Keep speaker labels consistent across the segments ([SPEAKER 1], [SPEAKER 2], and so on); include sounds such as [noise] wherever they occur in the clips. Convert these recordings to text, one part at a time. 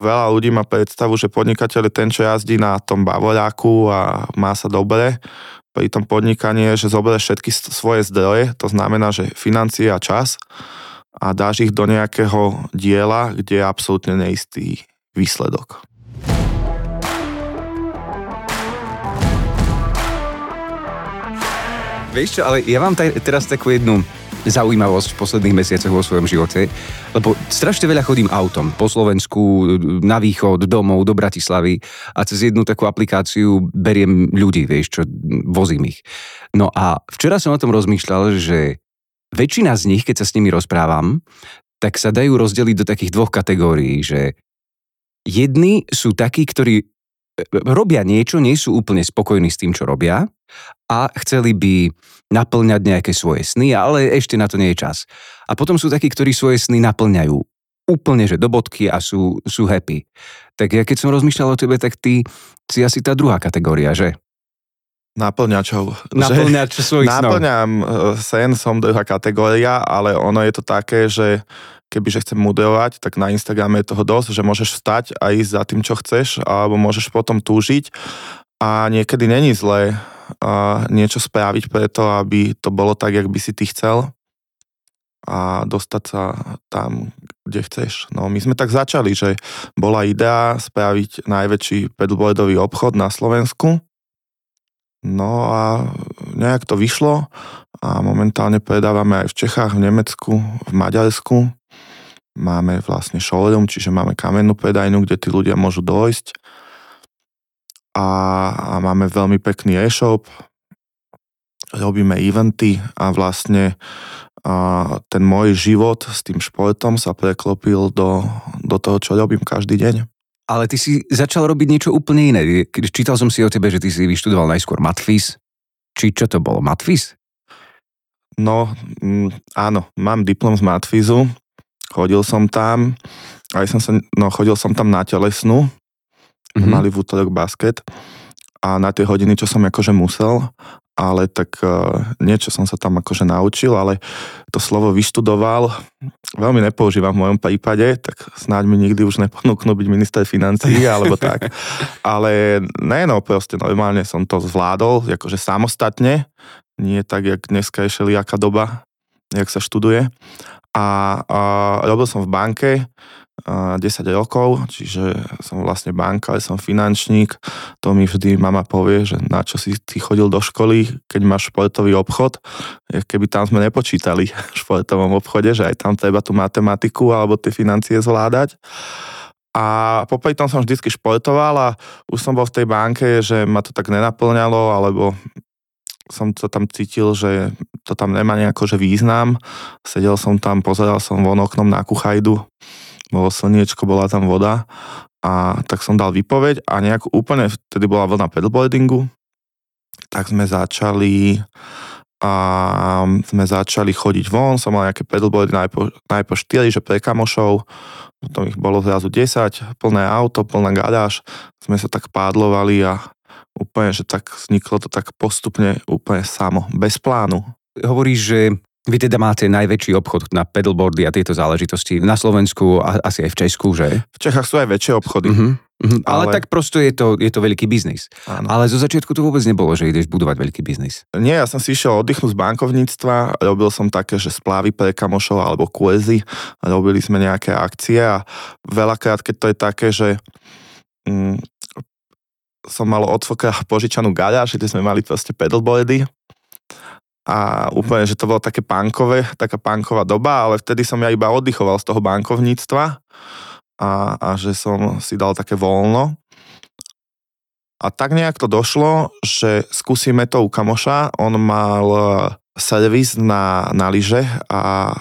[SPEAKER 1] veľa ľudí má predstavu, že podnikateľ je ten, čo jazdí na tom bavoľáku a má sa dobre. Pri tom podnikaní je, že zoberie všetky svoje zdroje, to znamená, že financie a čas a dáš ich do nejakého diela, kde je absolútne neistý výsledok.
[SPEAKER 2] Vieš čo, ale ja mám taj, teraz takú jednu zaujímavosť v posledných mesiacoch vo svojom živote, lebo strašne veľa chodím autom po Slovensku, na východ, domov, do Bratislavy a cez jednu takú aplikáciu beriem ľudí, vieš čo, vozím ich. No a včera som o tom rozmýšľal, že väčšina z nich, keď sa s nimi rozprávam, tak sa dajú rozdeliť do takých dvoch kategórií, že jedni sú takí, ktorí robia niečo, nie sú úplne spokojní s tým, čo robia a chceli by naplňať nejaké svoje sny, ale ešte na to nie je čas. A potom sú takí, ktorí svoje sny naplňajú úplne, že do bodky a sú, sú happy. Tak ja keď som rozmýšľal o tebe, tak ty si asi tá druhá kategória, že?
[SPEAKER 1] Naplňačov.
[SPEAKER 2] Naplňač svojich
[SPEAKER 1] snov. Naplňam e, sen, som druhá kategória, ale ono je to také, že kebyže chcem modelovať, tak na Instagrame je toho dosť, že môžeš stať a ísť za tým, čo chceš, alebo môžeš potom túžiť a niekedy není zlé niečo spraviť preto, aby to bolo tak, jak by si ty chcel a dostať sa tam, kde chceš. No my sme tak začali, že bola idea spraviť najväčší pedalboardový obchod na Slovensku. No a nejak to vyšlo a momentálne predávame aj v Čechách, v Nemecku, v Maďarsku Máme vlastne showroom, čiže máme kamennú predajnu, kde tí ľudia môžu dojsť. A, a máme veľmi pekný e-shop, robíme eventy a vlastne a ten môj život s tým športom sa preklopil do, do toho, čo robím každý deň.
[SPEAKER 2] Ale ty si začal robiť niečo úplne iné. Čítal som si o tebe, že ty si vyštudoval najskôr Matfis. Či čo to bolo? Matfis?
[SPEAKER 1] No, m, mm, áno, mám diplom z Matfizu, Chodil som tam, aj som sa, no chodil som tam na telesnú, mm-hmm. mali v útorok basket a na tie hodiny, čo som akože musel, ale tak uh, niečo som sa tam akože naučil, ale to slovo vyštudoval veľmi nepoužívam v mojom prípade, tak snáď mi nikdy už neponúknú byť minister financií [laughs] alebo tak. Ale ne, no proste normálne som to zvládol, akože samostatne, nie tak, jak dneska je šeliaká doba, jak sa študuje a, a robil som v banke a 10 rokov, čiže som vlastne banka, som finančník. To mi vždy mama povie, že na čo si ty chodil do školy, keď máš športový obchod, keby tam sme nepočítali [laughs] v športovom obchode, že aj tam treba tú matematiku alebo tie financie zvládať. A popri tom som vždy športoval a už som bol v tej banke, že ma to tak nenaplňalo, alebo som to tam cítil, že to tam nemá nejako že význam. Sedel som tam, pozeral som von oknom na kuchajdu, bolo slniečko, bola tam voda. A tak som dal výpoveď a nejak úplne, vtedy bola vlna pedalboardingu, tak sme začali a sme začali chodiť von, som mal nejaké pedalboardy, najprv, najprv 4, že pre kamošov, potom ich bolo zrazu 10, plné auto, plná garáž, sme sa tak pádlovali a úplne, že tak vzniklo to tak postupne úplne samo, bez plánu.
[SPEAKER 2] Hovoríš, že vy teda máte najväčší obchod na pedalboardy a tieto záležitosti na Slovensku a asi aj v Česku, že?
[SPEAKER 1] V Čechách sú aj väčšie obchody. Uh-huh.
[SPEAKER 2] Uh-huh. Ale... ale tak prosto je to, je to veľký biznis. Áno. Ale zo začiatku to vôbec nebolo, že ideš budovať veľký biznis.
[SPEAKER 1] Nie, ja som si išiel oddychnúť z bankovníctva, robil som také, že splávy pre kamošov alebo kuezy, robili sme nejaké akcie a veľakrát, keď to je také, že mm, som mal od požičanú gaľaž, kde sme mali proste pedalboardy a úplne, že to bolo také pankové, taká panková doba, ale vtedy som ja iba oddychoval z toho bankovníctva a, a že som si dal také voľno. A tak nejak to došlo, že skúsime to u kamoša, on mal servis na, na lyže a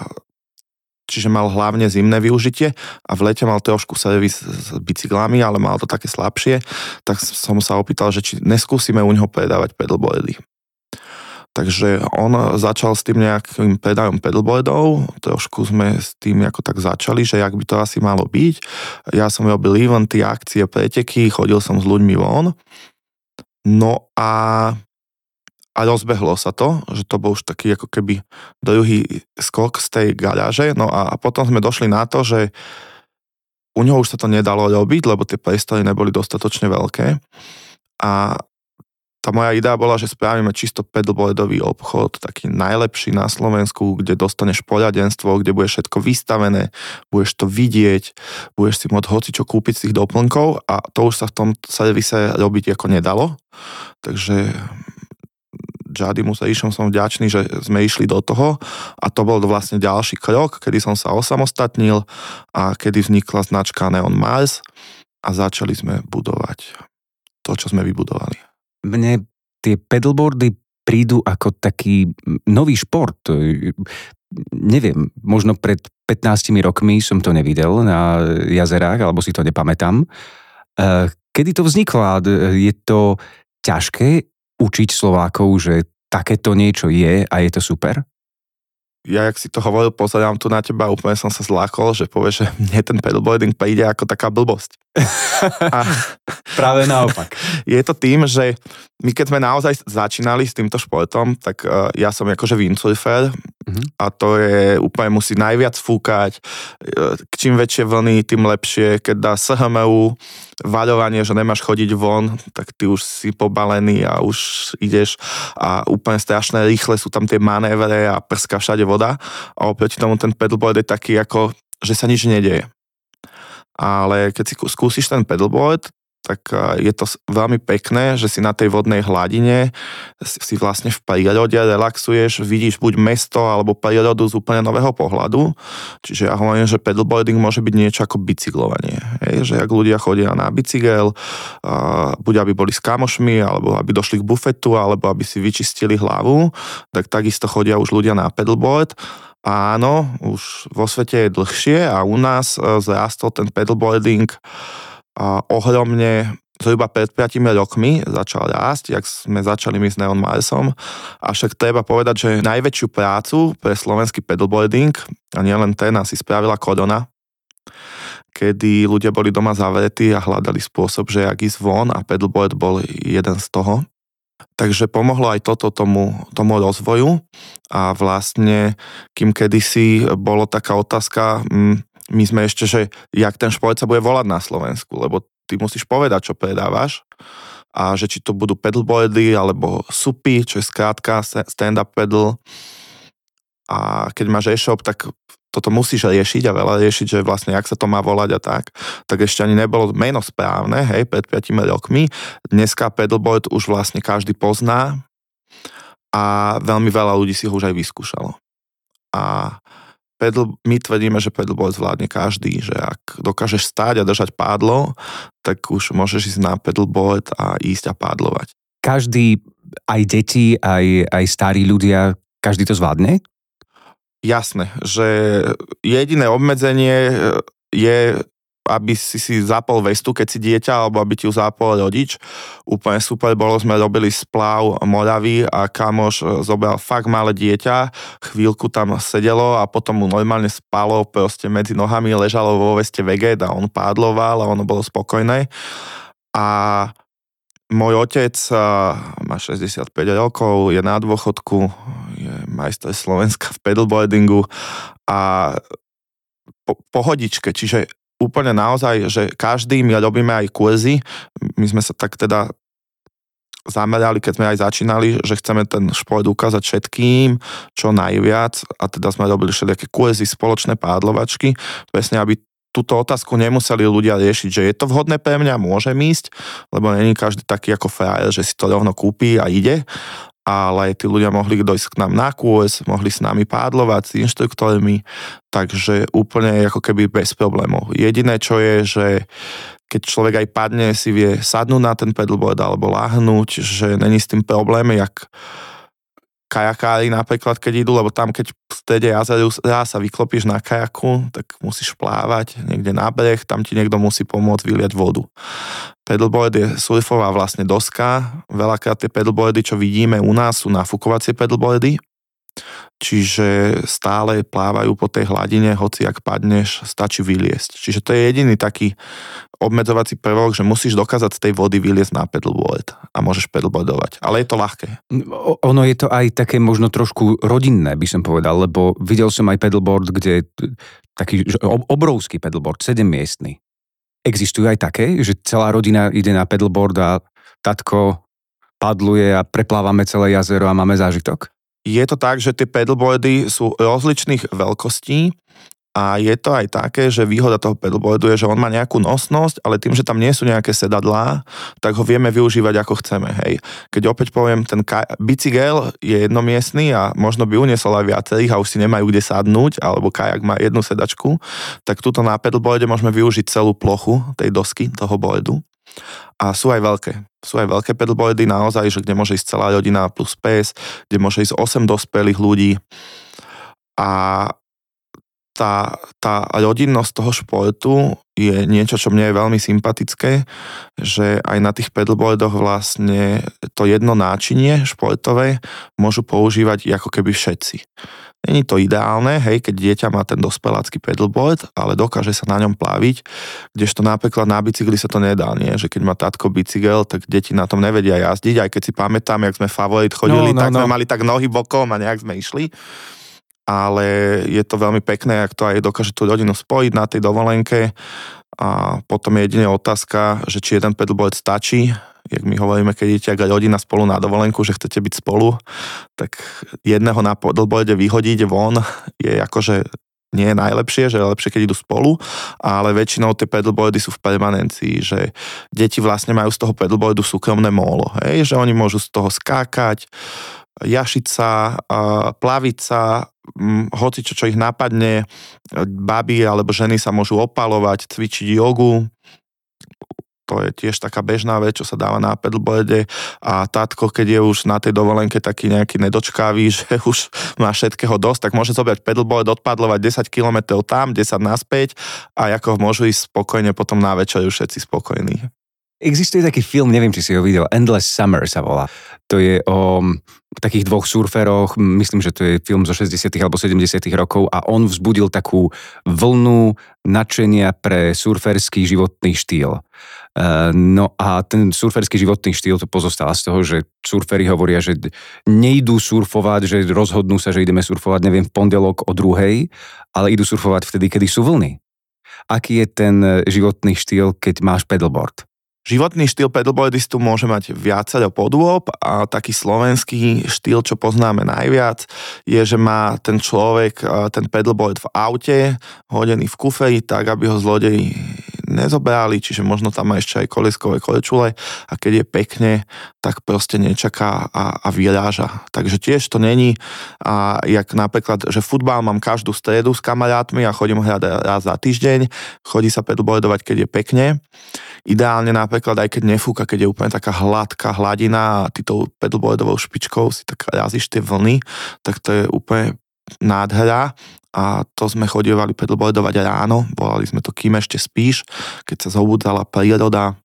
[SPEAKER 1] čiže mal hlavne zimné využitie a v lete mal trošku servis s bicyklami, ale mal to také slabšie, tak som sa opýtal, že či neskúsime u neho predávať pedalboardy. Takže on začal s tým nejakým predajom pedalboardov, trošku sme s tým ako tak začali, že jak by to asi malo byť. Ja som robil eventy, akcie, preteky, chodil som s ľuďmi von. No a a rozbehlo sa to, že to bol už taký ako keby druhý skok z tej garáže. No a, a potom sme došli na to, že u neho už sa to nedalo robiť, lebo tie priestory neboli dostatočne veľké. A tá moja idea bola, že spravíme čisto pedalboardový obchod, taký najlepší na Slovensku, kde dostaneš poradenstvo, kde bude všetko vystavené, budeš to vidieť, budeš si môcť hocičo kúpiť z tých doplnkov a to už sa v tom servise robiť ako nedalo. Takže Jadimu išom som vďačný, že sme išli do toho a to bol vlastne ďalší krok, kedy som sa osamostatnil a kedy vznikla značka Neon Mars a začali sme budovať to, čo sme vybudovali
[SPEAKER 2] mne tie pedalboardy prídu ako taký nový šport. Neviem, možno pred 15 rokmi som to nevidel na jazerách, alebo si to nepamätám. Kedy to vzniklo? Je to ťažké učiť Slovákov, že takéto niečo je a je to super?
[SPEAKER 1] ja, jak si to hovoril, pozerám tu na teba, úplne som sa zlákol, že povieš, že mne ten pedalboarding príde ako taká blbosť.
[SPEAKER 2] A [laughs] Práve naopak.
[SPEAKER 1] Je to tým, že my keď sme naozaj začínali s týmto športom, tak uh, ja som akože windsurfer uh-huh. a to je úplne musí najviac fúkať. Uh, čím väčšie vlny, tým lepšie. Keď dá SHMU vaľovanie, že nemáš chodiť von, tak ty už si pobalený a už ideš a úplne strašné rýchle sú tam tie manévre a prská všade voda a oproti tomu ten pedalboard je taký ako, že sa nič nedeje ale keď si skúsiš ten pedalboard, tak je to veľmi pekné, že si na tej vodnej hladine si vlastne v prírode relaxuješ, vidíš buď mesto alebo prírodu z úplne nového pohľadu. Čiže ja hovorím, že pedalboarding môže byť niečo ako bicyklovanie. Hej, že ak ľudia chodia na bicykel, buď aby boli s kamošmi, alebo aby došli k bufetu, alebo aby si vyčistili hlavu, tak takisto chodia už ľudia na pedalboard Áno, už vo svete je dlhšie a u nás e, zrastol ten pedalboarding ohromne zhruba pred 5 rokmi začal rásť, jak sme začali my s Neon Marsom. však treba povedať, že najväčšiu prácu pre slovenský pedalboarding, a nielen ten, asi spravila korona, kedy ľudia boli doma zavretí a hľadali spôsob, že jak ísť von a pedalboard bol jeden z toho. Takže pomohlo aj toto tomu, tomu rozvoju a vlastne, kým kedysi bolo taká otázka, mm, my sme ešte, že jak ten šport sa bude volať na Slovensku, lebo ty musíš povedať, čo predávaš a že či to budú pedalboardy alebo supy, čo je skrátka stand-up pedal. A keď máš e-shop, tak toto musíš riešiť a veľa riešiť, že vlastne jak sa to má volať a tak, tak ešte ani nebolo meno správne, hej, pred 5 rokmi. Dneska pedalboard už vlastne každý pozná a veľmi veľa ľudí si ho už aj vyskúšalo. A pedal, my tvrdíme, že pedalboard zvládne každý, že ak dokážeš stáť a držať pádlo, tak už môžeš ísť na pedalboard a ísť a pádlovať.
[SPEAKER 2] Každý, aj deti, aj, aj starí ľudia, každý to zvládne?
[SPEAKER 1] Jasné, že jediné obmedzenie e, je, aby si si zapol vestu, keď si dieťa, alebo aby ti ju zapol rodič. Úplne super bolo, sme robili splav Moravy a kamoš e, zobral fakt malé dieťa, chvíľku tam sedelo a potom mu normálne spalo, proste medzi nohami ležalo vo veste veget a on pádloval a ono bolo spokojné. A môj otec má 65 rokov, je na dôchodku, je majster Slovenska v pedalboardingu a po, pohodičke, čiže úplne naozaj, že každý, my robíme aj kurzy, my sme sa tak teda zamerali, keď sme aj začínali, že chceme ten šport ukázať všetkým, čo najviac. A teda sme robili všetky kurzy, spoločné pádlovačky, presne aby túto otázku nemuseli ľudia riešiť, že je to vhodné pre mňa, môžem ísť, lebo není každý taký ako frajer, že si to rovno kúpi a ide, ale tí ľudia mohli dojsť k nám na kurz, mohli s nami pádlovať s inštruktormi, takže úplne ako keby bez problémov. Jediné, čo je, že keď človek aj padne, si vie sadnúť na ten pedalboard alebo láhnuť, že není s tým problém, jak kajakári napríklad, keď idú, lebo tam, keď v strede jazera sa vyklopíš na kajaku, tak musíš plávať niekde na breh, tam ti niekto musí pomôcť vyliať vodu. Pedalboard je surfová vlastne doska, veľakrát tie pedalboardy, čo vidíme u nás, sú nafúkovacie pedalboardy, čiže stále plávajú po tej hladine, hoci ak padneš, stačí vyliesť. Čiže to je jediný taký obmedzovací prvok, že musíš dokázať z tej vody vyliesť na pedalboard a môžeš pedalboardovať. Ale je to ľahké.
[SPEAKER 2] Ono je to aj také možno trošku rodinné, by som povedal, lebo videl som aj pedalboard, kde taký obrovský pedalboard, 7 miestny. Existujú aj také, že celá rodina ide na pedalboard a tatko padluje a preplávame celé jazero a máme zážitok?
[SPEAKER 1] Je to tak, že tie pedalboardy sú rozličných veľkostí a je to aj také, že výhoda toho pedalboardu je, že on má nejakú nosnosť, ale tým, že tam nie sú nejaké sedadlá, tak ho vieme využívať ako chceme. Hej. Keď opäť poviem, ten ka- bicykel je jednomiestný a možno by uniesol aj viacerých a už si nemajú kde sadnúť, alebo kajak má jednu sedačku, tak tuto na pedalboarde môžeme využiť celú plochu tej dosky, toho boardu. A sú aj veľké. Sú aj veľké pedalboardy naozaj, že kde môže ísť celá rodina plus pes, kde môže ísť 8 dospelých ľudí. A tá, tá rodinnosť toho športu je niečo, čo mne je veľmi sympatické, že aj na tých pedalboardoch vlastne to jedno náčinie športové môžu používať ako keby všetci. Není to ideálne, hej, keď dieťa má ten dospelácky pedalboard, ale dokáže sa na ňom pláviť, kdežto napríklad na bicykli sa to nedá, nie? že keď má tatko bicykel, tak deti na tom nevedia jazdiť, aj keď si pamätám, jak sme favorit chodili, no, no, tak no. sme mali tak nohy bokom a nejak sme išli ale je to veľmi pekné, ak to aj dokáže tú rodinu spojiť na tej dovolenke. A potom je jedine otázka, že či jeden pedalboard stačí, jak my hovoríme, keď idete ako rodina spolu na dovolenku, že chcete byť spolu, tak jedného na pedalboarde vyhodiť von je akože nie je najlepšie, že je lepšie, keď idú spolu, ale väčšinou tie pedalboardy sú v permanencii, že deti vlastne majú z toho pedalboardu súkromné mólo, hej, že oni môžu z toho skákať, jašiť sa, plaviť sa, hoci čo, čo ich napadne, baby alebo ženy sa môžu opalovať, cvičiť jogu, to je tiež taká bežná vec, čo sa dáva na pedalboarde a tátko, keď je už na tej dovolenke taký nejaký nedočkavý, [laughs] že už má všetkého dosť, tak môže zobrať pedalboard, odpadlovať 10 km tam, 10 naspäť a ako môžu ísť spokojne potom na večer už všetci spokojní.
[SPEAKER 2] Existuje taký film, neviem, či si ho videl, Endless Summer sa volá. To je o takých dvoch surferoch, myslím, že to je film zo 60. alebo 70. rokov a on vzbudil takú vlnu nadšenia pre surferský životný štýl. E, no a ten surferský životný štýl to pozostáva z toho, že surferi hovoria, že nejdú surfovať, že rozhodnú sa, že ideme surfovať, neviem, v pondelok o druhej, ale idú surfovať vtedy, kedy sú vlny. Aký je ten životný štýl, keď máš pedalboard?
[SPEAKER 1] Životný štýl pedalboardistu môže mať viacero podôb a taký slovenský štýl, čo poznáme najviac, je, že má ten človek ten pedalboard v aute, hodený v kuferi, tak aby ho zlodej nezobrali, čiže možno tam má ešte aj koliskové kolečule a keď je pekne, tak proste nečaká a, a vyráža. Takže tiež to není, a jak napríklad, že futbal mám každú stredu s kamarátmi a chodím hrať raz za týždeň, chodí sa pedalboardovať, keď je pekne. Ideálne napríklad aj keď nefúka, keď je úplne taká hladká hladina a ty tou pedalboardovou špičkou si tak razíš tie vlny, tak to je úplne nádhera. A to sme chodievali pedalboardovať ráno, volali sme to Kým ešte spíš, keď sa zobudzala príroda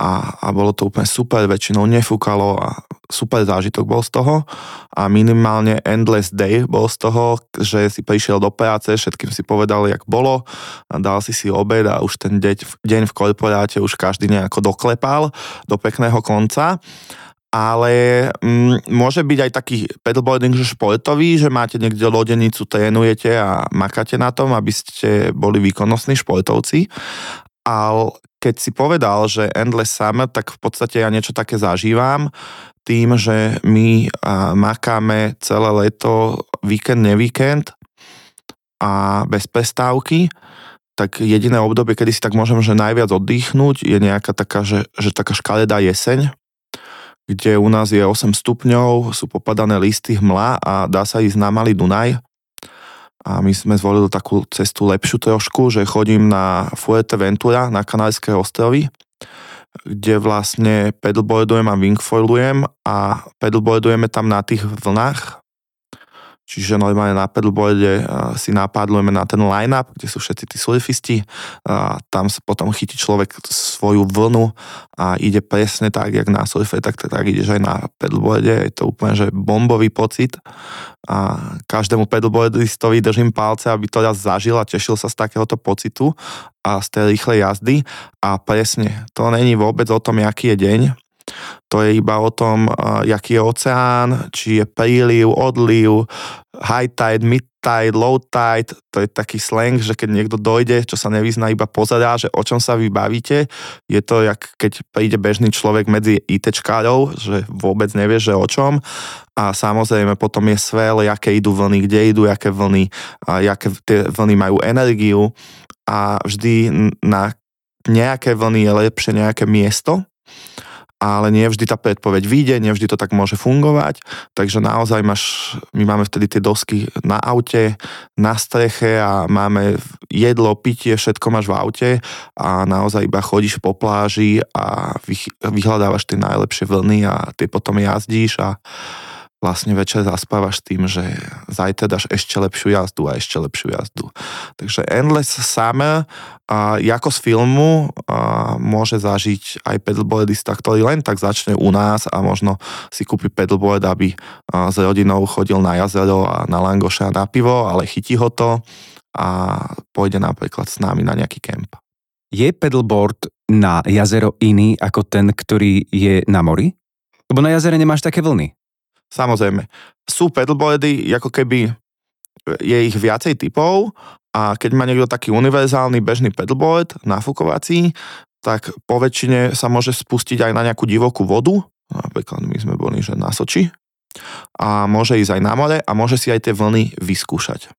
[SPEAKER 1] a, a bolo to úplne super, väčšinou nefúkalo a super zážitok bol z toho a minimálne endless day bol z toho, že si prišiel do práce, všetkým si povedal, jak bolo, dal si si obed a už ten deň, deň v korporáte už každý nejako doklepal do pekného konca ale mm, môže byť aj taký pedalboarding že športový, že máte niekde lodenicu, trénujete a makáte na tom, aby ste boli výkonnostní športovci. Ale keď si povedal, že Endless Summer, tak v podstate ja niečo také zažívam tým, že my makáme celé leto víkend, nevíkend a bez prestávky, tak jediné obdobie, kedy si tak môžem, že najviac oddychnúť, je nejaká taká, že, že taká škaredá jeseň, kde u nás je 8 stupňov, sú popadané listy hmla a dá sa ísť na Malý Dunaj. A my sme zvolili takú cestu lepšiu trošku, že chodím na Fuerteventura, na Kanárske ostrovy, kde vlastne pedalboardujem a wingfoilujem a pedalboardujeme tam na tých vlnách Čiže normálne na pedalboarde si napádlujeme na ten line-up, kde sú všetci tí surfisti. A tam sa potom chytí človek svoju vlnu a ide presne tak, jak na surfe, tak, tak ideš aj na pedalboarde. Je to úplne že bombový pocit. A každému pedalboardistovi držím palce, aby to raz zažil a tešil sa z takéhoto pocitu a z tej rýchlej jazdy. A presne, to není vôbec o tom, aký je deň, to je iba o tom, jaký je oceán, či je príliv, odliv, high tide, mid tide, low tide, to je taký slang, že keď niekto dojde, čo sa nevyzná, iba pozerá, že o čom sa vy bavíte, je to, jak keď príde bežný človek medzi ITčkárov, že vôbec nevie, že o čom. A samozrejme potom je svel, aké idú vlny, kde idú, aké vlny, aké tie vlny majú energiu. A vždy na nejaké vlny je lepšie nejaké miesto ale nie vždy tá predpoveď vyjde, nie vždy to tak môže fungovať, takže naozaj máš, my máme vtedy tie dosky na aute, na streche a máme jedlo, pitie, všetko máš v aute a naozaj iba chodíš po pláži a vyhľadávaš tie najlepšie vlny a ty potom jazdíš a vlastne večer zaspávaš tým, že zajtra dáš ešte lepšiu jazdu a ešte lepšiu jazdu. Takže Endless Summer a ako z filmu a môže zažiť aj pedalboardista, ktorý len tak začne u nás a možno si kúpi pedalboard, aby s rodinou chodil na jazero a na langoše a na pivo, ale chytí ho to a pôjde napríklad s nami na nejaký kemp.
[SPEAKER 2] Je pedalboard na jazero iný ako ten, ktorý je na mori? Lebo na jazere nemáš také vlny.
[SPEAKER 1] Samozrejme. Sú pedalboardy, ako keby je ich viacej typov a keď má niekto taký univerzálny bežný pedalboard, nafúkovací, tak po väčšine sa môže spustiť aj na nejakú divokú vodu, napríklad my sme boli že na Soči, a môže ísť aj na more a môže si aj tie vlny vyskúšať.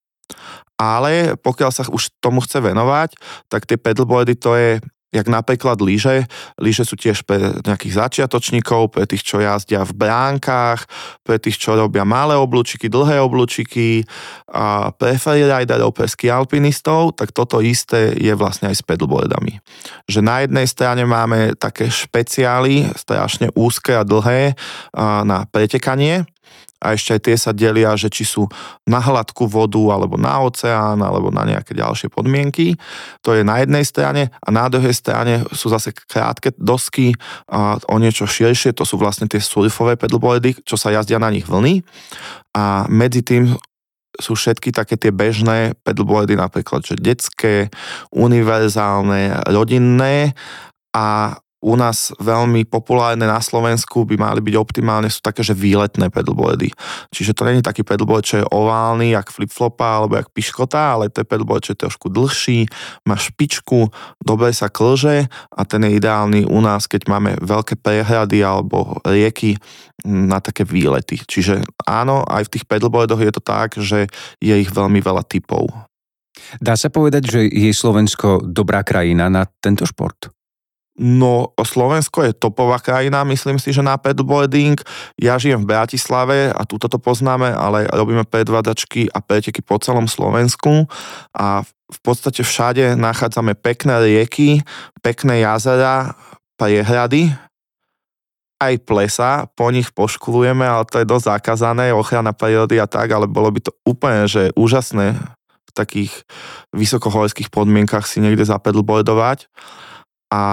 [SPEAKER 1] Ale pokiaľ sa už tomu chce venovať, tak tie pedalboardy to je jak napríklad lyže. Lyže sú tiež pre nejakých začiatočníkov, pre tých, čo jazdia v bránkach, pre tých, čo robia malé oblúčiky, dlhé oblúčiky, a pre freeriderov, pre ski alpinistov, tak toto isté je vlastne aj s pedalboardami. Že na jednej strane máme také špeciály, strašne úzke a dlhé na pretekanie, a ešte aj tie sa delia, že či sú na hladkú vodu, alebo na oceán, alebo na nejaké ďalšie podmienky. To je na jednej strane a na druhej strane sú zase krátke dosky a o niečo širšie, to sú vlastne tie surfové pedalboardy, čo sa jazdia na nich vlny a medzi tým sú všetky také tie bežné pedalboardy, napríklad že detské, univerzálne, rodinné a u nás veľmi populárne na Slovensku by mali byť optimálne sú také, že výletné pedalboardy. Čiže to není taký pedalboard, čo je oválny, jak flipflopa alebo jak piškota, ale to je pedalboard, čo je trošku dlhší, má špičku, dobre sa klže a ten je ideálny u nás, keď máme veľké prehrady alebo rieky na také výlety. Čiže áno, aj v tých pedalboardoch je to tak, že je ich veľmi veľa typov.
[SPEAKER 2] Dá sa povedať, že je Slovensko dobrá krajina na tento šport?
[SPEAKER 1] No, Slovensko je topová krajina, myslím si, že na pedboarding. Ja žijem v Bratislave a túto to poznáme, ale robíme predvádzačky a preteky po celom Slovensku a v podstate všade nachádzame pekné rieky, pekné jazera, priehrady, aj plesa, po nich poškulujeme, ale to je dosť zakázané, ochrana prírody a tak, ale bolo by to úplne, že úžasné v takých vysokohorských podmienkach si niekde zapedlboardovať a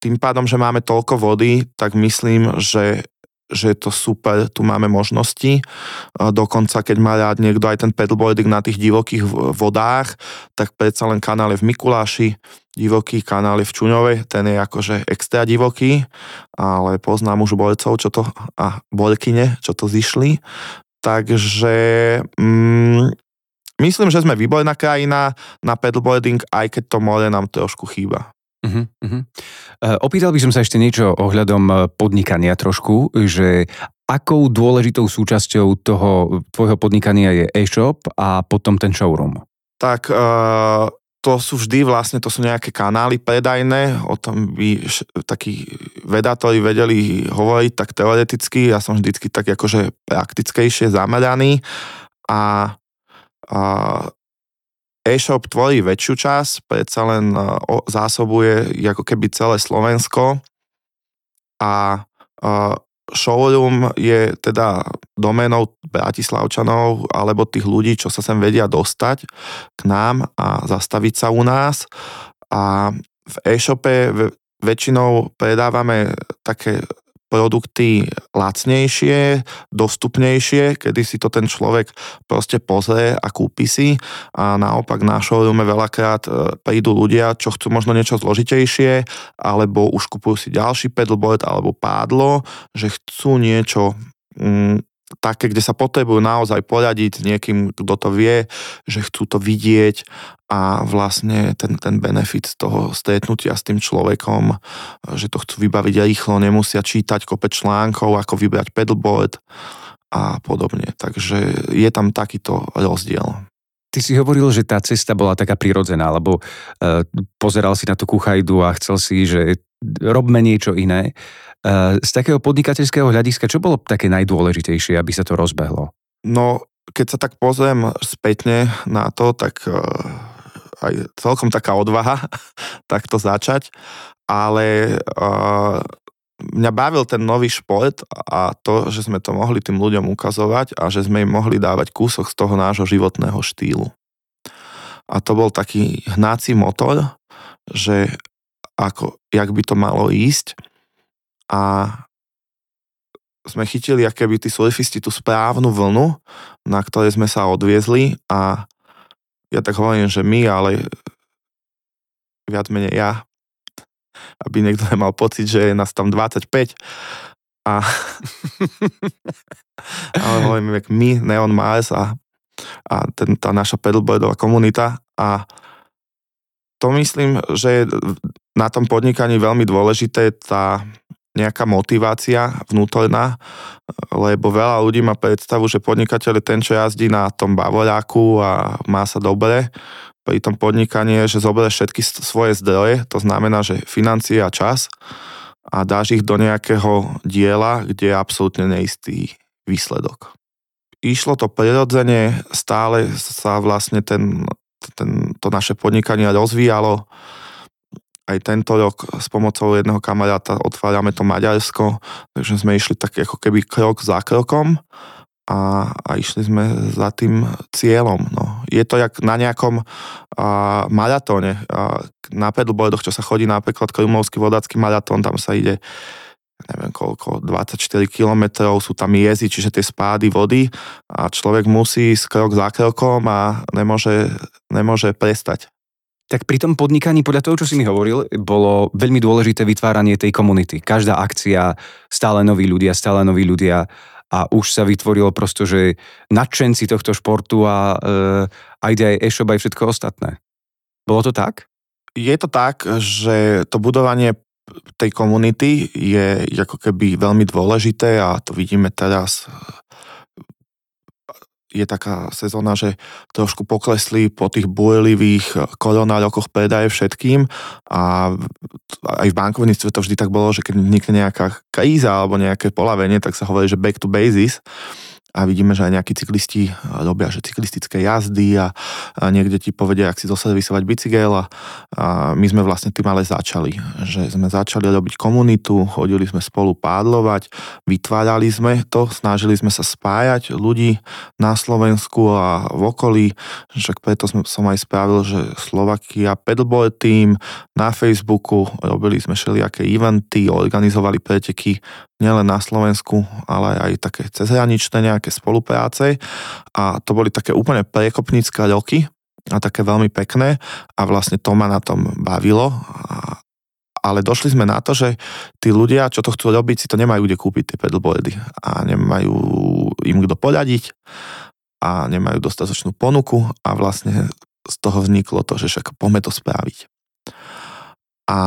[SPEAKER 1] tým pádom, že máme toľko vody, tak myslím, že že je to super, tu máme možnosti. Dokonca, keď má rád niekto aj ten pedalboarding na tých divokých vodách, tak predsa len kanál je v Mikuláši, divoký kanál je v Čuňove, ten je akože extra divoký, ale poznám už borcov, čo to, a borkyne, čo to zišli. Takže mm, myslím, že sme výborná krajina na pedalboarding, aj keď to more nám trošku chýba. Uh-huh,
[SPEAKER 2] uh-huh. Opýtal by som sa ešte niečo ohľadom eh, podnikania trošku, že akou dôležitou súčasťou toho tvojho podnikania je e-shop a potom ten showroom?
[SPEAKER 1] Tak uh, to sú vždy vlastne, to sú nejaké kanály predajné, o tom by takí vedátori vedeli hovoriť tak teoreticky, ja som vždycky tak akože praktickejšie zameraný a, a e-shop tvorí väčšiu časť, predsa len e, zásobuje ako keby celé Slovensko. A e, showroom je teda doménou Bratislavčanov alebo tých ľudí, čo sa sem vedia dostať k nám a zastaviť sa u nás. A v e-shope väčšinou predávame také produkty lacnejšie, dostupnejšie, kedy si to ten človek proste pozrie a kúpi si. A naopak na showroome veľakrát e, prídu ľudia, čo chcú možno niečo zložitejšie, alebo už kupujú si ďalší pedalboard alebo pádlo, že chcú niečo mm, také, kde sa potrebujú naozaj poradiť s niekým, kto to vie, že chcú to vidieť a vlastne ten, ten benefit toho stretnutia s tým človekom, že to chcú vybaviť rýchlo, nemusia čítať kope článkov, ako vybrať pedalboard a podobne. Takže je tam takýto rozdiel.
[SPEAKER 2] Ty si hovoril, že tá cesta bola taká prirodzená, lebo uh, pozeral si na tú kuchajdu a chcel si, že robme niečo iné. Uh, z takého podnikateľského hľadiska, čo bolo také najdôležitejšie, aby sa to rozbehlo?
[SPEAKER 1] No, keď sa tak pozriem spätne na to, tak uh, aj celkom taká odvaha [laughs] takto začať, ale uh, mňa bavil ten nový šport a to, že sme to mohli tým ľuďom ukazovať a že sme im mohli dávať kúsok z toho nášho životného štýlu. A to bol taký hnáci motor, že ako, jak by to malo ísť a sme chytili aké by tí surfisti tú správnu vlnu, na ktorej sme sa odviezli a ja tak hovorím, že my, ale viac menej ja, aby niekto nemal pocit, že je nás tam 25. A, [laughs] ale hovorím, my, Neon Mars a, a ten, tá naša pedalboardová komunita a to myslím, že je na tom podnikaní veľmi dôležité tá nejaká motivácia vnútorná, lebo veľa ľudí má predstavu, že podnikateľ je ten, čo jazdí na tom bavoráku a má sa dobre pri tom podnikaní je, že zoberieš všetky svoje zdroje, to znamená, že financie a čas a dáš ich do nejakého diela, kde je absolútne neistý výsledok. Išlo to prirodzene, stále sa vlastne ten, ten, to naše podnikanie rozvíjalo. Aj tento rok s pomocou jedného kamaráta otvárame to Maďarsko, takže sme išli tak ako keby krok za krokom a, a išli sme za tým cieľom. No. Je to jak na nejakom a, maratóne. A, na pedalboardoch, čo sa chodí napríklad Krumovský vodácky maratón, tam sa ide neviem koľko, 24 km, sú tam jezdy, čiže tie spády vody a človek musí ísť krok za krokom a nemôže, nemôže prestať.
[SPEAKER 2] Tak pri tom podnikaní, podľa toho, čo si mi hovoril, bolo veľmi dôležité vytváranie tej komunity. Každá akcia, stále noví ľudia, stále noví ľudia a už sa vytvorilo prosto, že nadšenci tohto športu a e, aj aj e-shop, aj všetko ostatné. Bolo to tak?
[SPEAKER 1] Je to tak, že to budovanie tej komunity je ako keby veľmi dôležité a to vidíme teraz je taká sezóna, že trošku poklesli po tých bojlivých koronárokoch predaje všetkým a aj v bankovníctve to vždy tak bolo, že keď vznikne nejaká kríza alebo nejaké polavenie, tak sa hovorí, že back to basis a vidíme, že aj nejakí cyklisti robia, že cyklistické jazdy a, a niekde ti povedia, ak si doservisovať bicykel a, a my sme vlastne tým ale začali, že sme začali robiť komunitu, chodili sme spolu pádlovať, vytvárali sme to, snažili sme sa spájať ľudí na Slovensku a v okolí, však preto som aj spravil, že Slovakia Pedalboard Team na Facebooku, robili sme všelijaké eventy, organizovali preteky nielen na Slovensku, ale aj také cezhraničné nejaké spolupráce. A to boli také úplne prekopnícke roky a také veľmi pekné. A vlastne to ma na tom bavilo. A, ale došli sme na to, že tí ľudia, čo to chcú robiť, si to nemajú kde kúpiť, tie pedalboardy. A nemajú im kto poradiť. A nemajú dostatočnú ponuku. A vlastne z toho vzniklo to, že však poďme to spraviť. A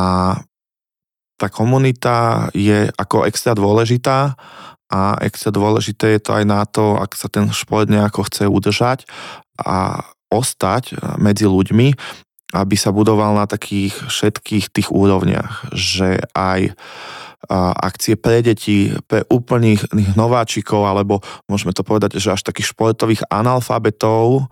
[SPEAKER 1] tá komunita je ako extra dôležitá a extra dôležité je to aj na to, ak sa ten šport nejako chce udržať a ostať medzi ľuďmi, aby sa budoval na takých všetkých tých úrovniach, že aj akcie pre deti, pre úplných nováčikov, alebo môžeme to povedať, že až takých športových analfabetov,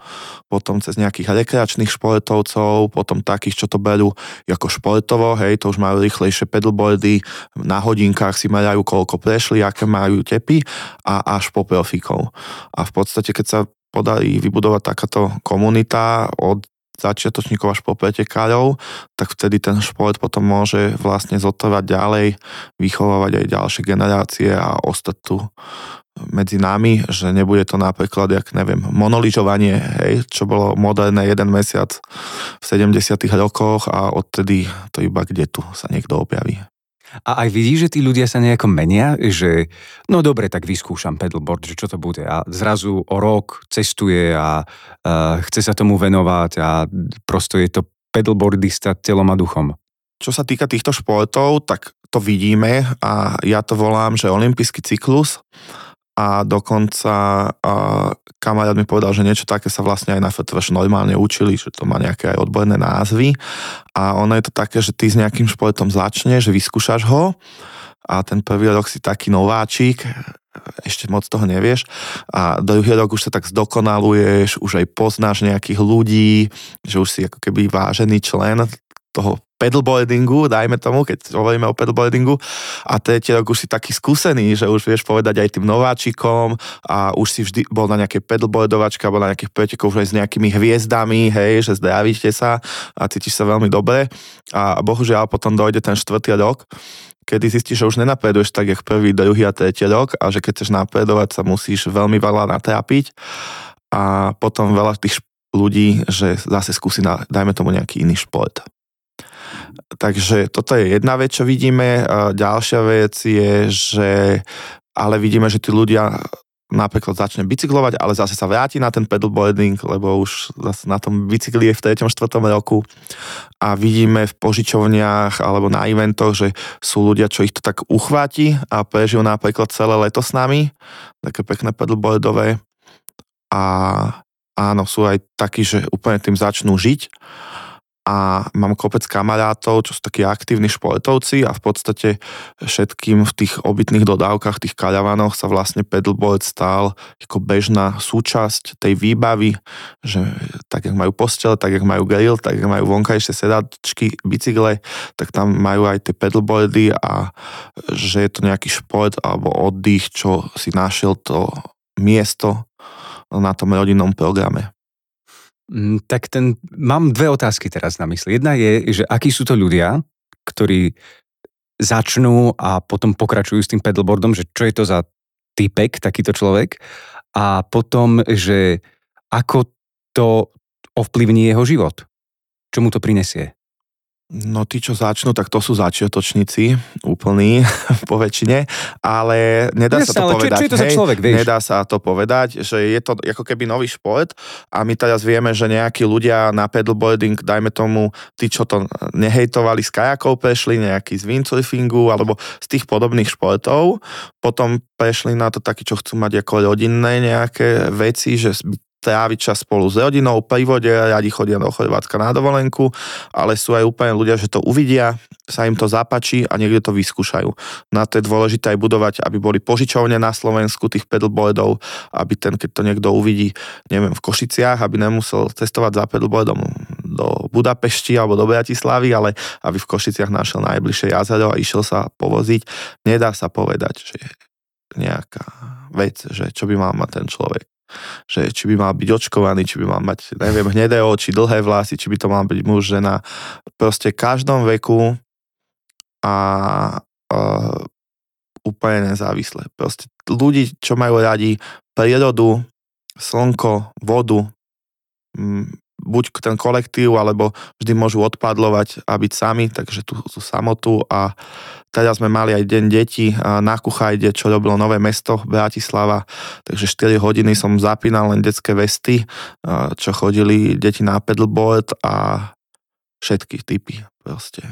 [SPEAKER 1] potom cez nejakých rekreačných športovcov, potom takých, čo to berú ako športovo, hej, to už majú rýchlejšie pedalboardy, na hodinkách si merajú, koľko prešli, aké majú tepy a až po profikov. A v podstate, keď sa podarí vybudovať takáto komunita od začiatočníkov až po pretekárov, tak vtedy ten šport potom môže vlastne zotrvať ďalej, vychovávať aj ďalšie generácie a ostať medzi nami, že nebude to napríklad, jak neviem, monoližovanie, hej, čo bolo moderné jeden mesiac v 70 rokoch a odtedy to iba kde tu sa niekto objaví.
[SPEAKER 2] A aj vidíš, že tí ľudia sa nejako menia, že no dobre, tak vyskúšam pedalboard, že čo to bude. A zrazu o rok cestuje a uh, chce sa tomu venovať a prosto je to pedalboardista telom a duchom.
[SPEAKER 1] Čo sa týka týchto športov, tak to vidíme a ja to volám, že olimpijský cyklus a dokonca a kamarát mi povedal, že niečo také sa vlastne aj na FTVŠ normálne učili, že to má nejaké aj odborné názvy. A ono je to také, že ty s nejakým športom začneš, vyskúšaš ho a ten prvý rok si taký nováčik, ešte moc toho nevieš. A druhý rok už sa tak zdokonaluješ, už aj poznáš nejakých ľudí, že už si ako keby vážený člen toho pedalboardingu, dajme tomu, keď hovoríme o pedalboardingu a tretí rok už si taký skúsený, že už vieš povedať aj tým nováčikom a už si vždy bol na nejakej pedalboardovačke alebo na nejakých pretekoch už aj s nejakými hviezdami, hej, že zdravíte sa a cítiš sa veľmi dobre a bohužiaľ potom dojde ten štvrtý rok, kedy zistíš, že už nenapreduješ tak, jak prvý, druhý a tretí rok a že keď chceš napredovať sa musíš veľmi veľa natrápiť a potom veľa tých ľudí, že zase skúsi na, dajme tomu nejaký iný šport. Takže toto je jedna vec, čo vidíme. Ďalšia vec je, že ale vidíme, že tí ľudia napríklad začne bicyklovať, ale zase sa vráti na ten pedalboarding, lebo už zase na tom bicykli je v 3. 4. roku a vidíme v požičovniach alebo na eventoch, že sú ľudia, čo ich to tak uchváti a prežijú napríklad celé leto s nami, také pekné pedalboardové a áno, sú aj takí, že úplne tým začnú žiť a mám kopec kamarátov, čo sú takí aktívni športovci a v podstate všetkým v tých obytných dodávkach, tých karavanoch sa vlastne pedalboard stal ako bežná súčasť tej výbavy, že tak, jak majú postele, tak, jak majú grill, tak, jak majú vonkajšie sedačky, bicykle, tak tam majú aj tie pedalboardy a že je to nejaký šport alebo oddych, čo si našiel to miesto na tom rodinnom programe.
[SPEAKER 2] Mm, tak ten, mám dve otázky teraz na mysli. Jedna je, že akí sú to ľudia, ktorí začnú a potom pokračujú s tým pedalboardom, že čo je to za typek, takýto človek. A potom, že ako to ovplyvní jeho život. Čo mu to prinesie?
[SPEAKER 1] No tí, čo začnú, tak to sú začiatočníci, úplní [laughs] po väčšine, ale nedá Jasne, sa to povedať. Čo,
[SPEAKER 2] čo je to Hej, za človek, vieš?
[SPEAKER 1] Nedá sa to povedať, že je to ako keby nový šport a my teraz vieme, že nejakí ľudia na pedalboarding, dajme tomu, tí, čo to nehejtovali, s kajakou prešli, nejaký z windsurfingu alebo z tých podobných športov, potom prešli na to takí, čo chcú mať ako rodinné nejaké veci, že tráviť čas spolu s rodinou, pri vode, radi chodia do Chorvátska na dovolenku, ale sú aj úplne ľudia, že to uvidia, sa im to zapačí a niekde to vyskúšajú. Na to je dôležité aj budovať, aby boli požičovne na Slovensku tých pedalboardov, aby ten, keď to niekto uvidí, neviem, v Košiciach, aby nemusel cestovať za pedalboardom do Budapešti alebo do Bratislavy, ale aby v Košiciach našiel najbližšie jazero a išiel sa povoziť. Nedá sa povedať, že nejaká vec, že čo by mal mať ten človek že či by mal byť očkovaný, či by mal mať, neviem, hnedé oči, dlhé vlasy, či by to mal byť muž, žena. Proste v každom veku a uh, úplne nezávisle. Proste ľudí, čo majú radi prírodu, slnko, vodu, buď ten kolektív, alebo vždy môžu odpadlovať a byť sami, takže tú, tú samotu a teraz sme mali aj deň detí na Kuchajde, čo robilo Nové mesto Bratislava, takže 4 hodiny som zapínal len detské vesty, čo chodili deti na pedalboard a všetky typy proste.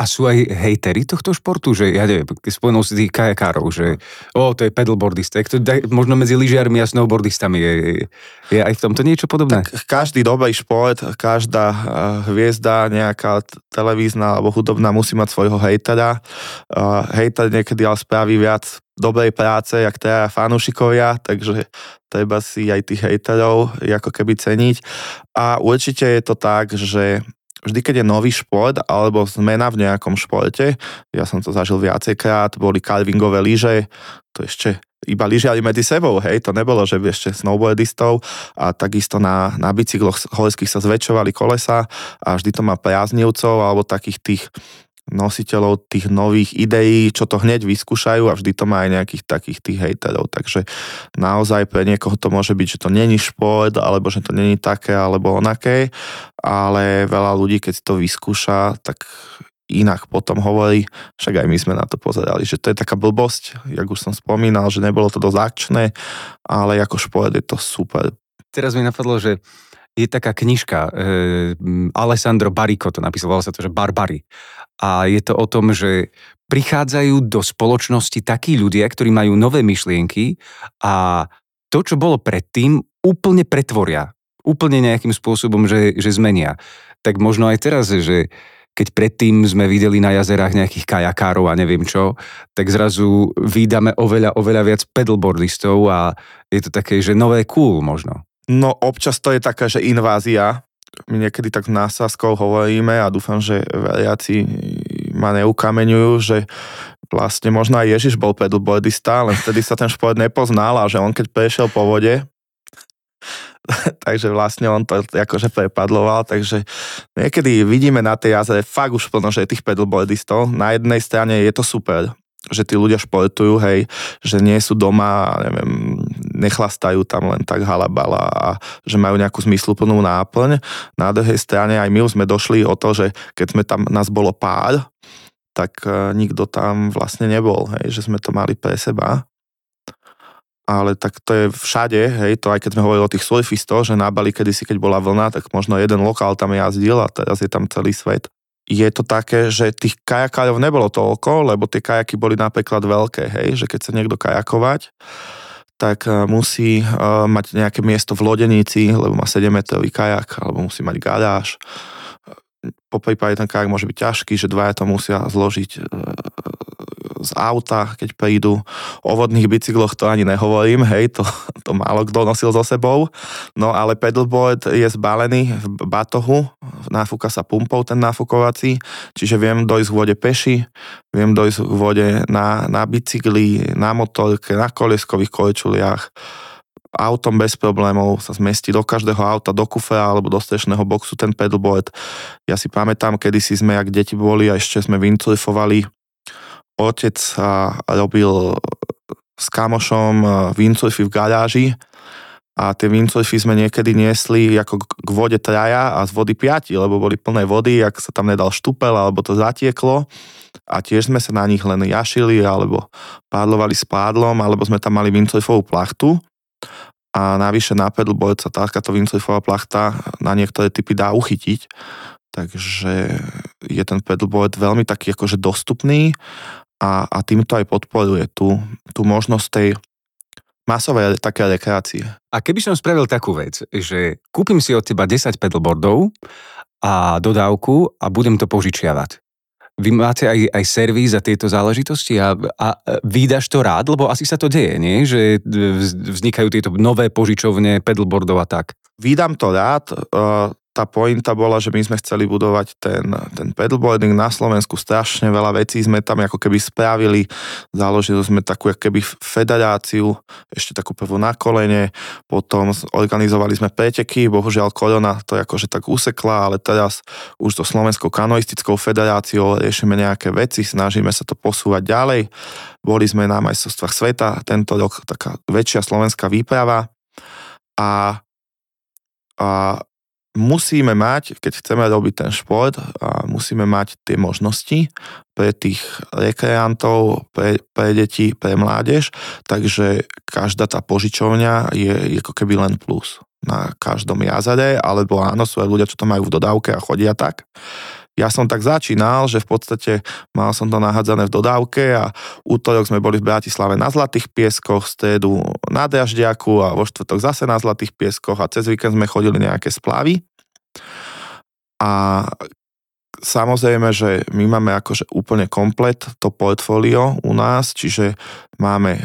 [SPEAKER 2] A sú aj hejtery tohto športu, že ja neviem, spomenul si tých kajakárov, že o, to je pedalboardista, to možno medzi lyžiarmi a snowboardistami je, je aj v tomto niečo podobné?
[SPEAKER 1] Tak každý dobrý šport, každá eh, hviezda, nejaká televízna alebo hudobná musí mať svojho hejtera. Uh, hejter niekedy ale spraví viac dobrej práce, jak teda fanúšikovia, takže treba si aj tých hejterov ako keby ceniť. A určite je to tak, že vždy, keď je nový šport alebo zmena v nejakom športe, ja som to zažil viacejkrát, boli carvingové lyže, to ešte iba lyžiali medzi sebou, hej, to nebolo, že by ešte snowboardistov a takisto na, na bicykloch horských sa zväčšovali kolesa a vždy to má priaznivcov alebo takých tých nositeľov tých nových ideí, čo to hneď vyskúšajú a vždy to má aj nejakých takých tých hejterov. Takže naozaj pre niekoho to môže byť, že to není šport, alebo že to není také, alebo onaké, ale veľa ľudí, keď to vyskúša, tak inak potom hovorí, však aj my sme na to pozerali, že to je taká blbosť, jak už som spomínal, že nebolo to dosť akčné, ale ako šport je to super.
[SPEAKER 2] Teraz mi napadlo, že je taká knižka, e, Alessandro Bariko to napísal, volá sa to, že Barbary. A je to o tom, že prichádzajú do spoločnosti takí ľudia, ktorí majú nové myšlienky a to, čo bolo predtým, úplne pretvoria. Úplne nejakým spôsobom, že, že zmenia. Tak možno aj teraz, že keď predtým sme videli na jazerách nejakých kajakárov a neviem čo, tak zrazu vydáme oveľa, oveľa viac pedalboardistov a je to také, že nové cool možno.
[SPEAKER 1] No občas to je taká, že invázia. My niekedy tak s násaskou hovoríme a dúfam, že veriaci ma neukameňujú, že vlastne možno aj Ježiš bol pedalboardista, len vtedy sa ten šport nepoznal a že on keď prešiel po vode, [laughs] takže vlastne on to akože prepadloval, takže niekedy vidíme na tej jazere fakt už plno, že je tých pedalboardistov. Na jednej strane je to super, že tí ľudia športujú, hej, že nie sú doma, neviem, nechlastajú tam len tak halabala a že majú nejakú zmysluplnú náplň. Na druhej strane aj my už sme došli o to, že keď sme tam, nás bolo pár, tak e, nikto tam vlastne nebol, hej, že sme to mali pre seba. Ale tak to je všade, hej, to aj keď sme hovorili o tých surfistoch, že na Bali kedysi, keď bola vlna, tak možno jeden lokál tam jazdil a teraz je tam celý svet je to také, že tých kajakárov nebolo toľko, lebo tie kajaky boli napríklad veľké, hej, že keď sa niekto kajakovať, tak e, musí uh, mať nejaké miesto v lodenici, lebo má 7 metrový kajak, alebo musí mať garáž. Po prípade ten kajak môže byť ťažký, že dvaja to musia zložiť z auta, keď prídu. O vodných bicykloch to ani nehovorím, hej, to, to málo kto nosil so sebou. No ale pedalboard je zbalený v batohu, náfuka sa pumpou ten náfukovací, čiže viem dojsť k vode peši, viem dojsť k vode na, na bicykli, na motorke, na koleskových kolečuliach autom bez problémov sa zmestí do každého auta, do kufra alebo do strešného boxu ten pedalboard. Ja si pamätám, kedy si sme, jak deti boli a ešte sme windsurfovali otec robil s kamošom windsurfy v garáži. A tie windsurfy sme niekedy niesli ako k vode traja a z vody piati, lebo boli plné vody, ak sa tam nedal štupel alebo to zatieklo. A tiež sme sa na nich len jašili alebo pádlovali s pádlom, alebo sme tam mali windsurfovú plachtu. A navyše na pedalboard sa takáto windsurfová plachta na niektoré typy dá uchytiť, takže je ten pedalboard veľmi taký akože dostupný a, a týmto aj podporuje tú, tú možnosť tej masovej také rekreácie.
[SPEAKER 2] A keby som spravil takú vec, že kúpim si od teba 10 pedalboardov a dodávku a budem to požičiavať. Vy máte aj, aj servis a tieto záležitosti a, a vydáš to rád, lebo asi sa to deje, nie? Že vznikajú tieto nové požičovne pedalboardov a tak.
[SPEAKER 1] Vydám to rád, tá pointa bola, že my sme chceli budovať ten, ten pedalboarding na Slovensku, strašne veľa vecí sme tam ako keby spravili, založili sme takú ako keby federáciu, ešte takú prvú na kolene, potom organizovali sme preteky, bohužiaľ korona to akože tak usekla, ale teraz už so Slovenskou kanoistickou federáciou riešime nejaké veci, snažíme sa to posúvať ďalej. Boli sme na majstrovstvách sveta. Tento rok, taká väčšia slovenská výprava. A a musíme mať, keď chceme robiť ten šport, musíme mať tie možnosti pre tých rekreantov, pre, pre deti, pre mládež, takže každá tá požičovňa je, ako keby len plus na každom jazere, alebo áno, sú aj ľudia, čo to majú v dodávke a chodia tak. Ja som tak začínal, že v podstate mal som to nahádzané v dodávke a útorok sme boli v Bratislave na Zlatých pieskoch, stredu na Draždiaku a vo štvrtok zase na Zlatých pieskoch a cez víkend sme chodili nejaké splavy. A samozrejme, že my máme akože úplne komplet to portfólio u nás, čiže máme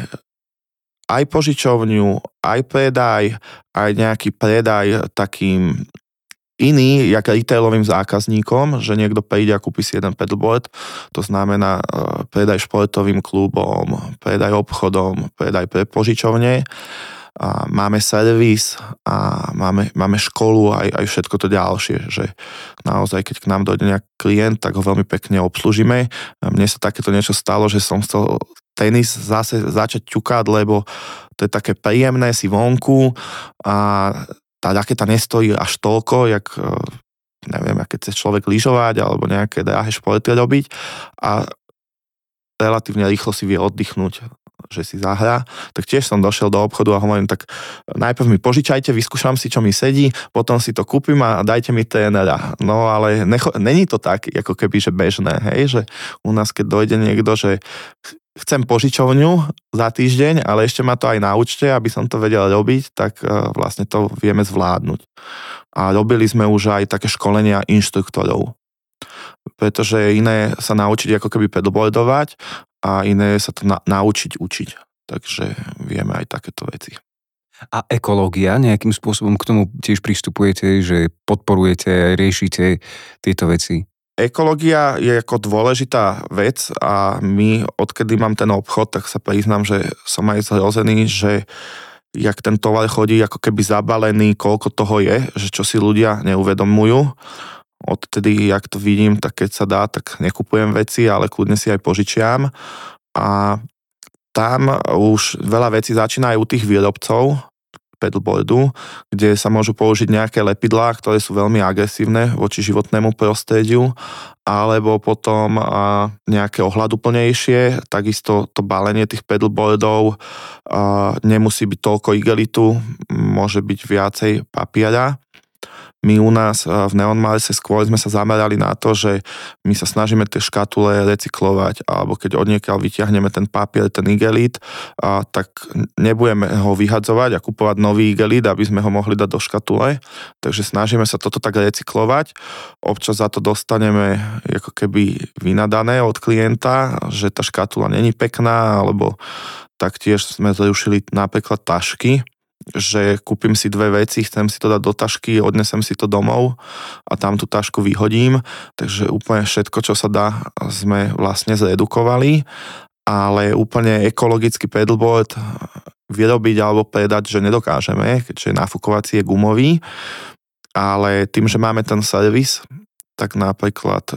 [SPEAKER 1] aj požičovňu, aj predaj, aj nejaký predaj takým iný, jak retailovým zákazníkom, že niekto príde a kúpi si jeden pedalboard, to znamená e, predaj športovým klubom, predaj obchodom, predaj pre požičovne a máme servis a máme, máme školu aj, aj všetko to ďalšie, že naozaj keď k nám dojde nejaký klient, tak ho veľmi pekne obslužíme. Mne sa takéto niečo stalo, že som chcel tenis zase začať ťukať, lebo to je také príjemné si vonku a tá raketa nestojí až toľko, jak e, neviem, keď chce človek lyžovať alebo nejaké drahé športy robiť a relatívne rýchlo si vie oddychnúť že si zahrá, tak tiež som došiel do obchodu a hovorím, tak najprv mi požičajte, vyskúšam si, čo mi sedí, potom si to kúpim a dajte mi trénera. No ale necho- není to tak, ako keby, že bežné, hej, že u nás, keď dojde niekto, že chcem požičovňu za týždeň, ale ešte ma to aj naučte, aby som to vedel robiť, tak uh, vlastne to vieme zvládnuť. A robili sme už aj také školenia inštruktorov pretože iné sa naučiť ako keby pedalboardovať a iné je sa to na, naučiť učiť. Takže vieme aj takéto veci.
[SPEAKER 2] A ekológia, nejakým spôsobom k tomu tiež pristupujete, že podporujete, riešite tieto veci?
[SPEAKER 1] Ekológia je ako dôležitá vec a my, odkedy mám ten obchod, tak sa priznám, že som aj zhrozený, že jak ten tovar chodí ako keby zabalený, koľko toho je, že čo si ľudia neuvedomujú odtedy, jak to vidím, tak keď sa dá, tak nekupujem veci, ale kľudne si aj požičiam. A tam už veľa vecí začína aj u tých výrobcov pedalboardu, kde sa môžu použiť nejaké lepidlá, ktoré sú veľmi agresívne voči životnému prostrediu, alebo potom nejaké ohľaduplnejšie, takisto to balenie tých pedalboardov nemusí byť toľko igelitu, môže byť viacej papiera my u nás v Neon Marse skôr sme sa zamerali na to, že my sa snažíme tie škatule recyklovať, alebo keď odniekiaľ vyťahneme ten papier, ten igelit, a, tak nebudeme ho vyhadzovať a kupovať nový igelit, aby sme ho mohli dať do škatule. Takže snažíme sa toto tak recyklovať. Občas za to dostaneme ako keby vynadané od klienta, že tá škatula není pekná, alebo taktiež sme zrušili napríklad tašky, že kúpim si dve veci, chcem si to dať do tašky, odnesem si to domov a tam tú tašku vyhodím. Takže úplne všetko, čo sa dá, sme vlastne zredukovali, ale úplne ekologický pedalboard vyrobiť alebo predať, že nedokážeme, keďže nafúkovací je gumový, ale tým, že máme ten servis, tak napríklad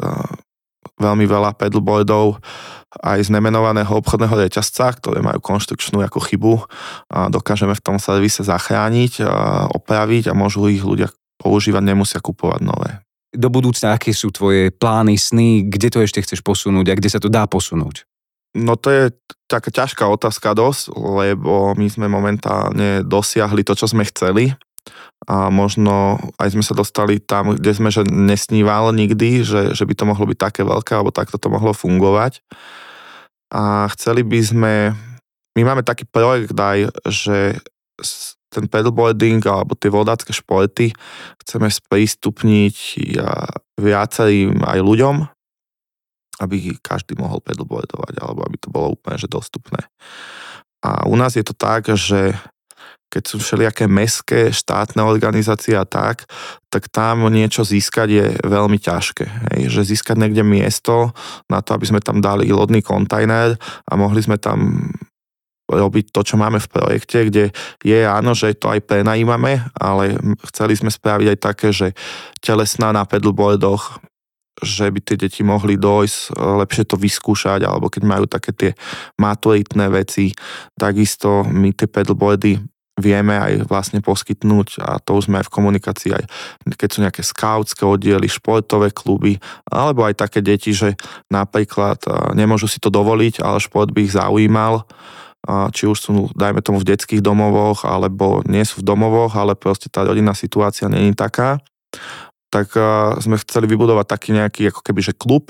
[SPEAKER 1] veľmi veľa pedalboardov aj z nemenovaného obchodného reťazca, ktoré majú konštrukčnú ako chybu a dokážeme v tom servise zachrániť, a opraviť a môžu ich ľudia používať, nemusia kupovať nové.
[SPEAKER 2] Do budúcna, aké sú tvoje plány, sny, kde to ešte chceš posunúť a kde sa to dá posunúť?
[SPEAKER 1] No to je taká ťažká otázka dosť, lebo my sme momentálne dosiahli to, čo sme chceli a možno aj sme sa dostali tam, kde sme že nesníval nikdy, že, že by to mohlo byť také veľké, alebo takto to mohlo fungovať. A chceli by sme, my máme taký projekt aj, že ten pedalboarding alebo tie vodácké športy chceme sprístupniť viacerým aj ľuďom, aby každý mohol pedalboardovať alebo aby to bolo úplne že dostupné. A u nás je to tak, že keď sú všelijaké meské štátne organizácie a tak, tak tam niečo získať je veľmi ťažké. Hej. Že získať niekde miesto na to, aby sme tam dali lodný kontajner a mohli sme tam robiť to, čo máme v projekte, kde je áno, že to aj prenajímame, ale chceli sme spraviť aj také, že telesná na pedalboardoch, že by tie deti mohli dojsť, lepšie to vyskúšať, alebo keď majú také tie maturitné veci, takisto my tie pedalboardy vieme aj vlastne poskytnúť a to už sme aj v komunikácii aj keď sú nejaké skautské oddiely, športové kluby alebo aj také deti, že napríklad nemôžu si to dovoliť, ale šport by ich zaujímal. Či už sú, dajme tomu, v detských domovoch, alebo nie sú v domovoch, ale proste tá rodinná situácia je taká, tak sme chceli vybudovať taký nejaký ako keby, že klub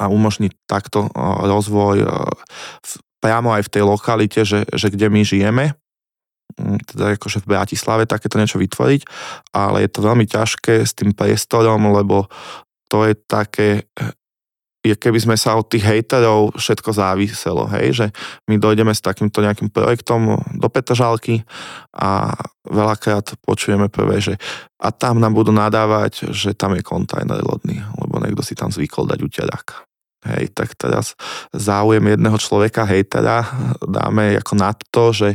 [SPEAKER 1] a umožniť takto rozvoj priamo aj v tej lokalite, že, že kde my žijeme teda akože v Bratislave takéto niečo vytvoriť, ale je to veľmi ťažké s tým priestorom, lebo to je také, je keby sme sa od tých hejterov všetko záviselo, hej, že my dojdeme s takýmto nejakým projektom do Petržalky a veľakrát počujeme prvé, že a tam nám budú nadávať, že tam je kontajner lodný, lebo niekto si tam zvykol dať uterák. Hej, tak teraz záujem jedného človeka, hej, teda dáme ako na to, že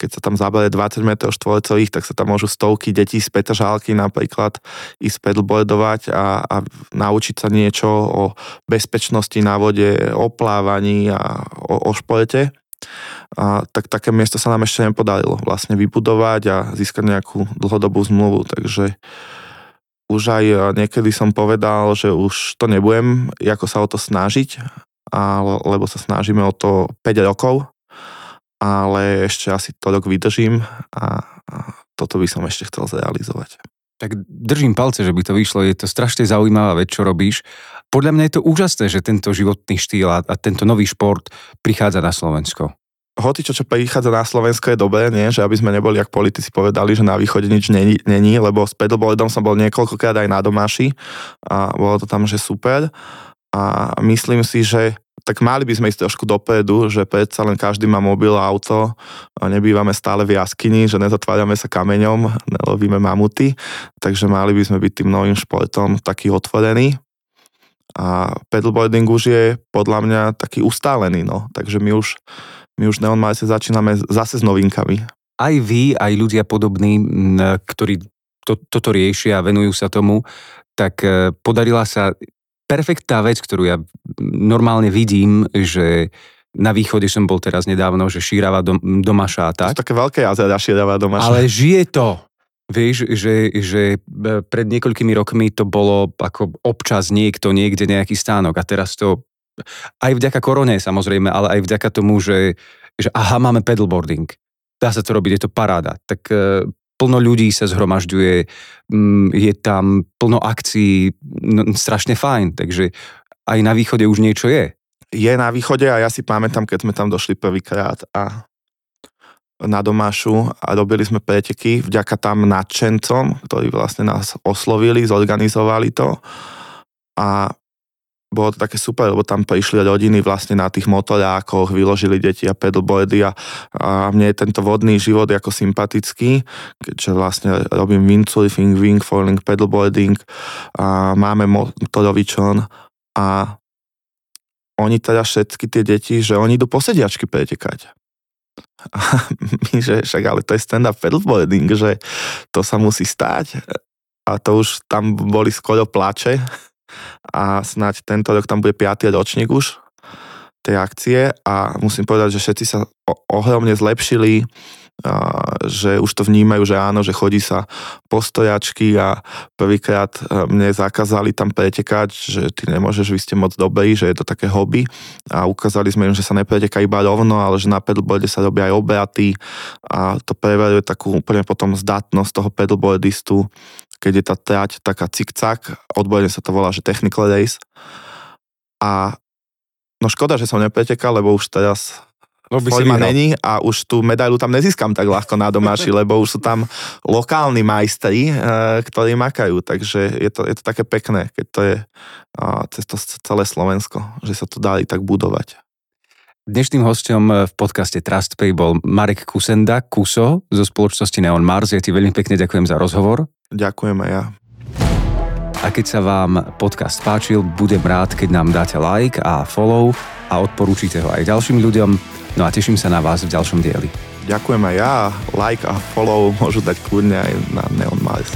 [SPEAKER 1] keď sa tam zabere 20 m štvorcových, tak sa tam môžu stovky detí z Petržálky napríklad ísť pedalboardovať a, a naučiť sa niečo o bezpečnosti na vode, o plávaní a o, o športe. A, tak také miesto sa nám ešte nepodarilo vlastne vybudovať a získať nejakú dlhodobú zmluvu, takže už aj niekedy som povedal, že už to nebudem ako sa o to snažiť, ale, lebo sa snažíme o to 5 rokov, ale ešte asi to rok vydržím a, a toto by som ešte chcel zrealizovať.
[SPEAKER 2] Tak držím palce, že by to vyšlo. Je to strašne zaujímavá vec, čo robíš. Podľa mňa je to úžasné, že tento životný štýl a, a tento nový šport prichádza na Slovensko
[SPEAKER 1] hoci čo, prichádza na Slovensko je dobré, nie? že aby sme neboli, ako politici povedali, že na východe nič není, není lebo s pedalboardom som bol niekoľkokrát aj na domáši a bolo to tam, že super. A myslím si, že tak mali by sme ísť trošku dopredu, že predsa len každý má mobil a auto, nebývame stále v jaskyni, že nezatvárame sa kameňom, nelovíme mamuty, takže mali by sme byť tým novým športom taký otvorený. A pedalboarding už je podľa mňa taký ustálený, no. takže my už my už Neon Malce začíname zase s novinkami.
[SPEAKER 2] Aj vy, aj ľudia podobní, ktorí to, toto riešia a venujú sa tomu, tak e, podarila sa perfektná vec, ktorú ja normálne vidím, že na východe som bol teraz nedávno, že Šírava do, Domaša a tak.
[SPEAKER 1] To také veľké jazera Šírava Domaša.
[SPEAKER 2] Ale žije to. Vieš, že, že e, pred niekoľkými rokmi to bolo ako občas niekto, niekde nejaký stánok a teraz to aj vďaka korone samozrejme, ale aj vďaka tomu, že, že aha, máme pedalboarding. Dá sa to robiť, je to paráda. Tak e, plno ľudí sa zhromažďuje, mm, je tam plno akcií, no, strašne fajn, takže aj na východe už niečo je.
[SPEAKER 1] Je na východe a ja si pamätám, keď sme tam došli prvýkrát a na domášu a robili sme preteky vďaka tam nadšencom, ktorí vlastne nás oslovili, zorganizovali to a bolo to také super, lebo tam prišli rodiny vlastne na tých motorákoch, vyložili deti a pedalboardy a, a mne je tento vodný život ako sympatický, keďže vlastne robím windsurfing, wingfoiling, pedalboarding a máme motorovičon a oni teda všetky tie deti, že oni idú po sediačky pretekať. A [laughs] my, že však ale to je stand-up pedalboarding, že to sa musí stať. A to už tam boli skoro plače, a snáď tento rok tam bude 5. ročník už tej akcie a musím povedať, že všetci sa ohromne zlepšili, že už to vnímajú, že áno, že chodí sa postojačky a prvýkrát mne zakázali tam pretekať, že ty nemôžeš, vy ste moc dobrí, že je to také hobby a ukázali sme im, že sa nepreteka iba rovno, ale že na pedalboarde sa robia aj obraty a to preveruje takú úplne potom zdatnosť toho pedalboardistu keď je tá trať taká cik-cak, odborne sa to volá, že technical race. A no škoda, že som nepretekal, lebo už teraz No by si není a už tú medailu tam nezískam tak ľahko na domáši, lebo už sú tam lokálni majstri, e, ktorí makajú, takže je to, je to také pekné, keď to je cez to celé Slovensko, že sa to dá i tak budovať.
[SPEAKER 2] Dnešným hostom v podcaste TrustPay bol Marek Kusenda, Kuso zo spoločnosti Neon Mars. Ja ti veľmi pekne ďakujem za rozhovor.
[SPEAKER 1] Ďakujem aj ja.
[SPEAKER 2] A keď sa vám podcast páčil, budem rád, keď nám dáte like a follow a odporúčite ho aj ďalším ľuďom. No a teším sa na vás v ďalšom dieli.
[SPEAKER 1] Ďakujem aj ja. Like a follow môžu dať kľudne aj na Neon Mars.